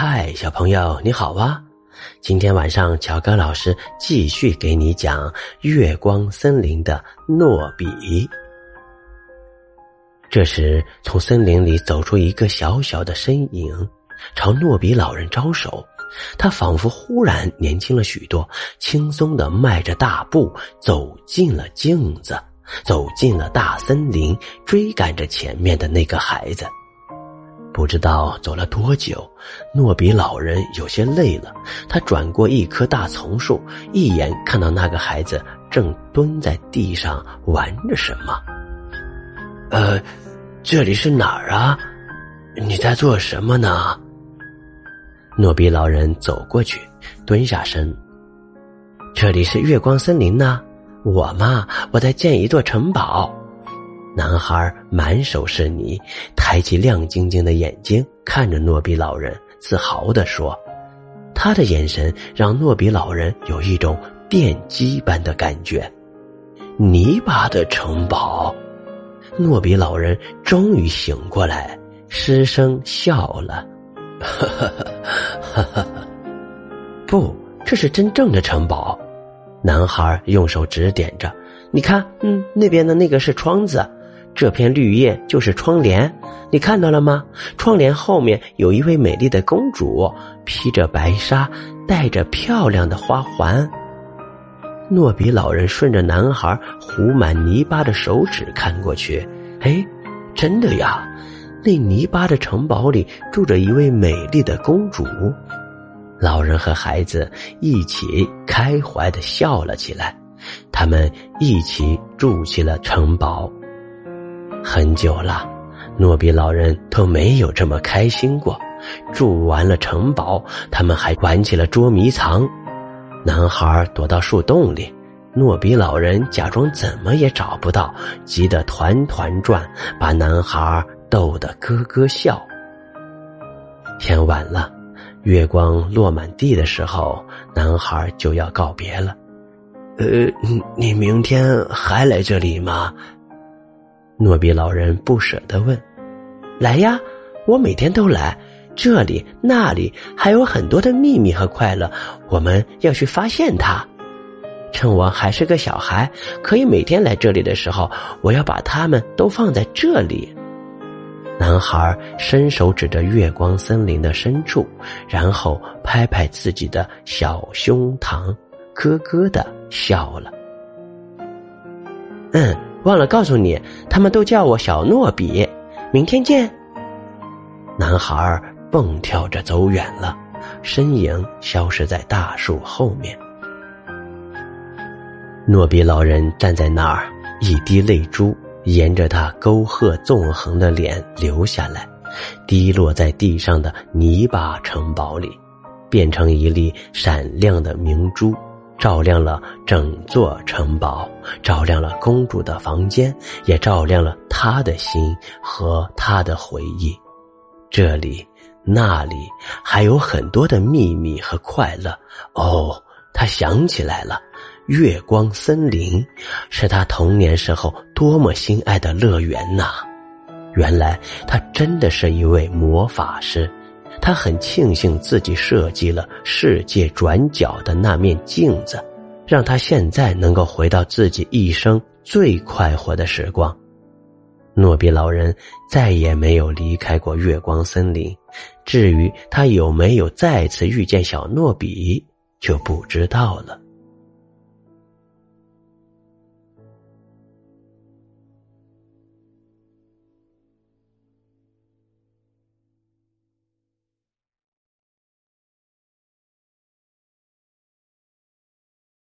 嗨，小朋友，你好啊！今天晚上，乔哥老师继续给你讲《月光森林》的诺比。这时，从森林里走出一个小小的身影，朝诺比老人招手。他仿佛忽然年轻了许多，轻松的迈着大步走进了镜子，走进了大森林，追赶着前面的那个孩子。不知道走了多久，诺比老人有些累了。他转过一棵大丛树，一眼看到那个孩子正蹲在地上玩着什么。呃，这里是哪儿啊？你在做什么呢？诺比老人走过去，蹲下身。这里是月光森林呢。我嘛，我在建一座城堡。男孩满手是泥，抬起亮晶晶的眼睛看着诺比老人，自豪地说：“他的眼神让诺比老人有一种电击般的感觉。”泥巴的城堡，诺比老人终于醒过来，失声笑了：“哈哈哈哈哈！不，这是真正的城堡。”男孩用手指点着：“你看，嗯，那边的那个是窗子。”这片绿叶就是窗帘，你看到了吗？窗帘后面有一位美丽的公主，披着白纱，戴着漂亮的花环。诺比老人顺着男孩糊满泥巴的手指看过去，哎，真的呀！那泥巴的城堡里住着一位美丽的公主。老人和孩子一起开怀的笑了起来，他们一起住起了城堡。很久了，诺比老人都没有这么开心过。住完了城堡，他们还玩起了捉迷藏。男孩躲到树洞里，诺比老人假装怎么也找不到，急得团团转，把男孩逗得咯咯笑。天晚了，月光落满地的时候，男孩就要告别了。呃，你明天还来这里吗？诺比老人不舍得问：“来呀，我每天都来，这里那里还有很多的秘密和快乐，我们要去发现它。趁我还是个小孩，可以每天来这里的时候，我要把它们都放在这里。”男孩伸手指着月光森林的深处，然后拍拍自己的小胸膛，咯咯的笑了。嗯。忘了告诉你，他们都叫我小诺比。明天见。男孩蹦跳着走远了，身影消失在大树后面。诺比老人站在那儿，一滴泪珠沿着他沟壑纵横的脸流下来，滴落在地上的泥巴城堡里，变成一粒闪亮的明珠。照亮了整座城堡，照亮了公主的房间，也照亮了她的心和他的回忆。这里、那里还有很多的秘密和快乐。哦，他想起来了，月光森林是他童年时候多么心爱的乐园呐！原来他真的是一位魔法师。他很庆幸自己设计了世界转角的那面镜子，让他现在能够回到自己一生最快活的时光。诺比老人再也没有离开过月光森林，至于他有没有再次遇见小诺比，就不知道了。